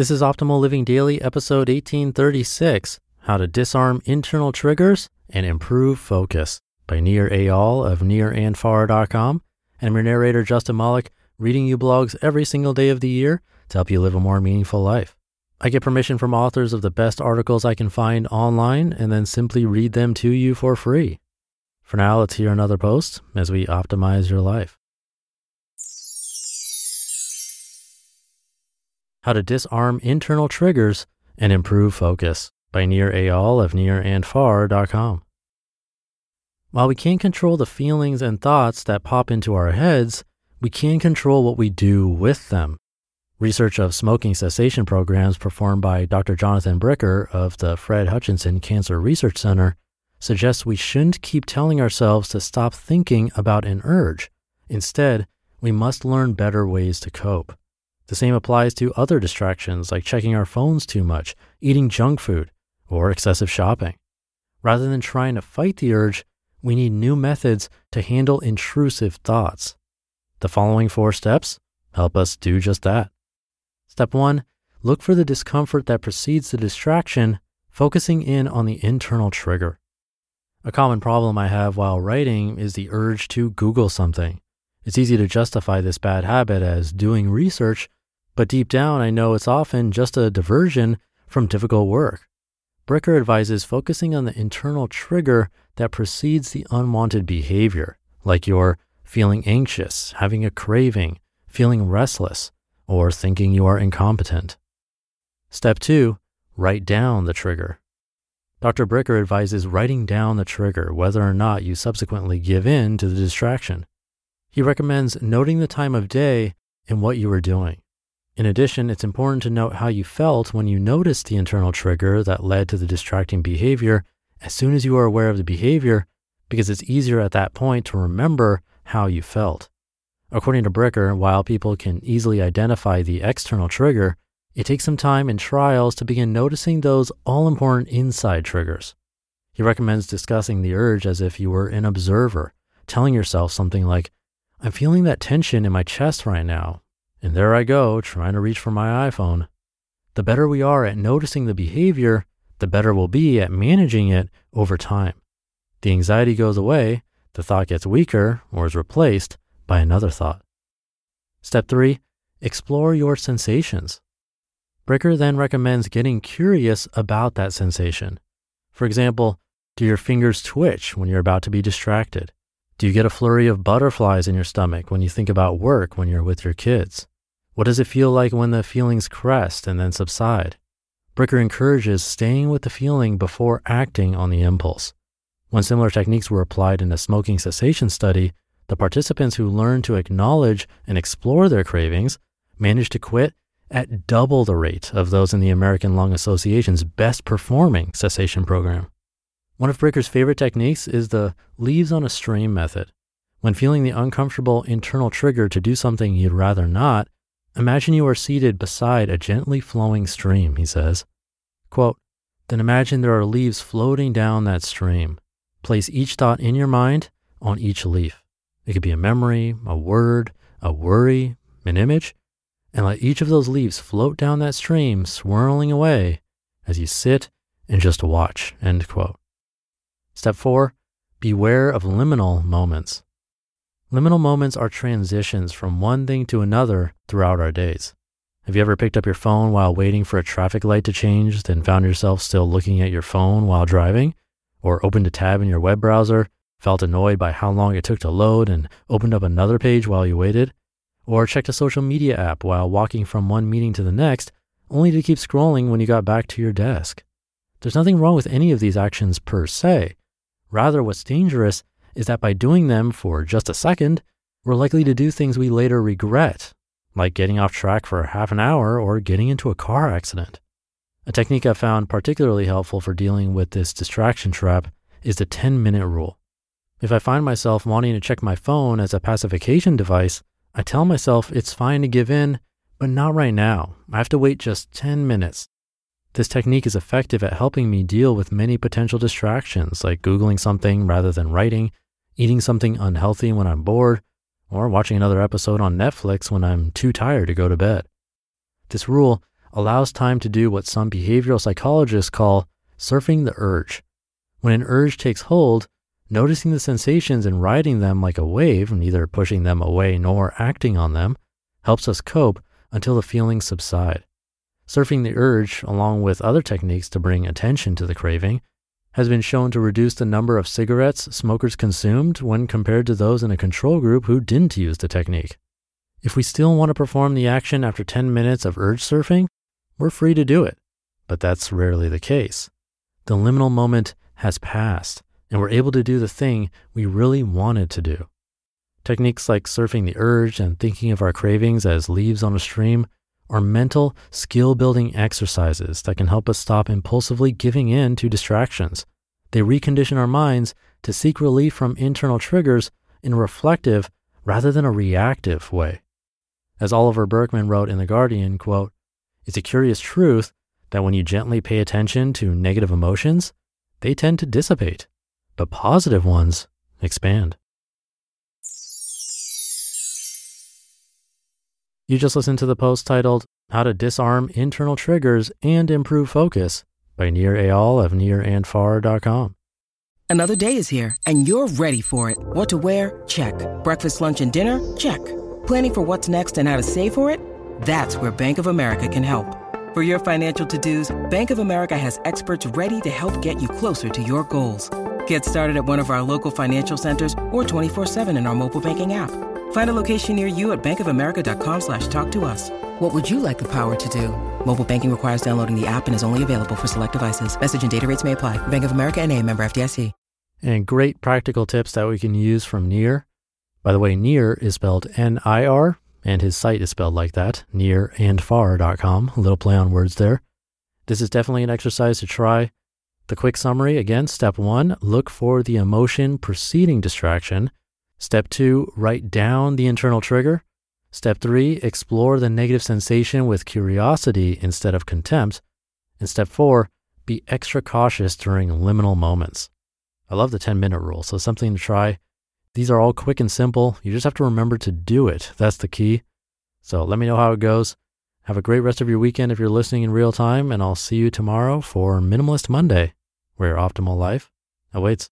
This is Optimal Living Daily, episode 1836 How to Disarm Internal Triggers and Improve Focus by Nir Eyal of nirandfar.com. And I'm your narrator, Justin Malik, reading you blogs every single day of the year to help you live a more meaningful life. I get permission from authors of the best articles I can find online and then simply read them to you for free. For now, let's hear another post as we optimize your life. How to Disarm Internal Triggers and Improve Focus by Nir Eyal of nirandfar.com. While we can't control the feelings and thoughts that pop into our heads, we can control what we do with them. Research of smoking cessation programs performed by Dr. Jonathan Bricker of the Fred Hutchinson Cancer Research Center suggests we shouldn't keep telling ourselves to stop thinking about an urge. Instead, we must learn better ways to cope. The same applies to other distractions like checking our phones too much, eating junk food, or excessive shopping. Rather than trying to fight the urge, we need new methods to handle intrusive thoughts. The following four steps help us do just that. Step one, look for the discomfort that precedes the distraction, focusing in on the internal trigger. A common problem I have while writing is the urge to Google something. It's easy to justify this bad habit as doing research but deep down, I know it's often just a diversion from difficult work. Bricker advises focusing on the internal trigger that precedes the unwanted behavior, like you're feeling anxious, having a craving, feeling restless, or thinking you are incompetent. Step two, write down the trigger. Dr. Bricker advises writing down the trigger, whether or not you subsequently give in to the distraction. He recommends noting the time of day and what you were doing. In addition, it's important to note how you felt when you noticed the internal trigger that led to the distracting behavior as soon as you are aware of the behavior, because it's easier at that point to remember how you felt. According to Bricker, while people can easily identify the external trigger, it takes some time and trials to begin noticing those all important inside triggers. He recommends discussing the urge as if you were an observer, telling yourself something like, I'm feeling that tension in my chest right now, and there I go, trying to reach for my iPhone. The better we are at noticing the behavior, the better we'll be at managing it over time. The anxiety goes away, the thought gets weaker or is replaced by another thought. Step three, explore your sensations. Bricker then recommends getting curious about that sensation. For example, do your fingers twitch when you're about to be distracted? Do you get a flurry of butterflies in your stomach when you think about work when you're with your kids? What does it feel like when the feelings crest and then subside? Bricker encourages staying with the feeling before acting on the impulse. When similar techniques were applied in a smoking cessation study, the participants who learned to acknowledge and explore their cravings managed to quit at double the rate of those in the American Lung Association's best performing cessation program. One of Bricker's favorite techniques is the leaves on a stream method. When feeling the uncomfortable internal trigger to do something you'd rather not, Imagine you are seated beside a gently flowing stream, he says. Quote, then imagine there are leaves floating down that stream. Place each thought in your mind on each leaf. It could be a memory, a word, a worry, an image, and let each of those leaves float down that stream, swirling away as you sit and just watch. End quote. Step four, beware of liminal moments. Liminal moments are transitions from one thing to another throughout our days. Have you ever picked up your phone while waiting for a traffic light to change, then found yourself still looking at your phone while driving? Or opened a tab in your web browser, felt annoyed by how long it took to load, and opened up another page while you waited? Or checked a social media app while walking from one meeting to the next, only to keep scrolling when you got back to your desk? There's nothing wrong with any of these actions per se. Rather, what's dangerous is that by doing them for just a second, we're likely to do things we later regret, like getting off track for half an hour or getting into a car accident. A technique I found particularly helpful for dealing with this distraction trap is the 10 minute rule. If I find myself wanting to check my phone as a pacification device, I tell myself it's fine to give in, but not right now. I have to wait just 10 minutes. This technique is effective at helping me deal with many potential distractions, like Googling something rather than writing, eating something unhealthy when I'm bored, or watching another episode on Netflix when I'm too tired to go to bed. This rule allows time to do what some behavioral psychologists call surfing the urge. When an urge takes hold, noticing the sensations and riding them like a wave, neither pushing them away nor acting on them, helps us cope until the feelings subside. Surfing the urge, along with other techniques to bring attention to the craving, has been shown to reduce the number of cigarettes smokers consumed when compared to those in a control group who didn't use the technique. If we still want to perform the action after 10 minutes of urge surfing, we're free to do it, but that's rarely the case. The liminal moment has passed, and we're able to do the thing we really wanted to do. Techniques like surfing the urge and thinking of our cravings as leaves on a stream are mental skill building exercises that can help us stop impulsively giving in to distractions. They recondition our minds to seek relief from internal triggers in a reflective rather than a reactive way. As Oliver Burkeman wrote in The Guardian, quote, It's a curious truth that when you gently pay attention to negative emotions, they tend to dissipate, but positive ones expand. You just listened to the post titled How to Disarm Internal Triggers and Improve Focus by Nir Eyal of nirandfar.com. Another day is here and you're ready for it. What to wear? Check. Breakfast, lunch, and dinner? Check. Planning for what's next and how to save for it? That's where Bank of America can help. For your financial to-dos, Bank of America has experts ready to help get you closer to your goals. Get started at one of our local financial centers or 24-7 in our mobile banking app. Find a location near you at bankofamerica.com slash talk to us. What would you like the power to do? Mobile banking requires downloading the app and is only available for select devices. Message and data rates may apply. Bank of America and a member FDIC. And great practical tips that we can use from Nir. By the way, Nir is spelled N-I-R, and his site is spelled like that, nirandfar.com. A little play on words there. This is definitely an exercise to try. The quick summary again, step one, look for the emotion preceding distraction. Step two, write down the internal trigger. Step three, explore the negative sensation with curiosity instead of contempt. And step four, be extra cautious during liminal moments. I love the 10 minute rule, so something to try. These are all quick and simple. You just have to remember to do it. That's the key. So let me know how it goes. Have a great rest of your weekend if you're listening in real time, and I'll see you tomorrow for Minimalist Monday, where your optimal life awaits.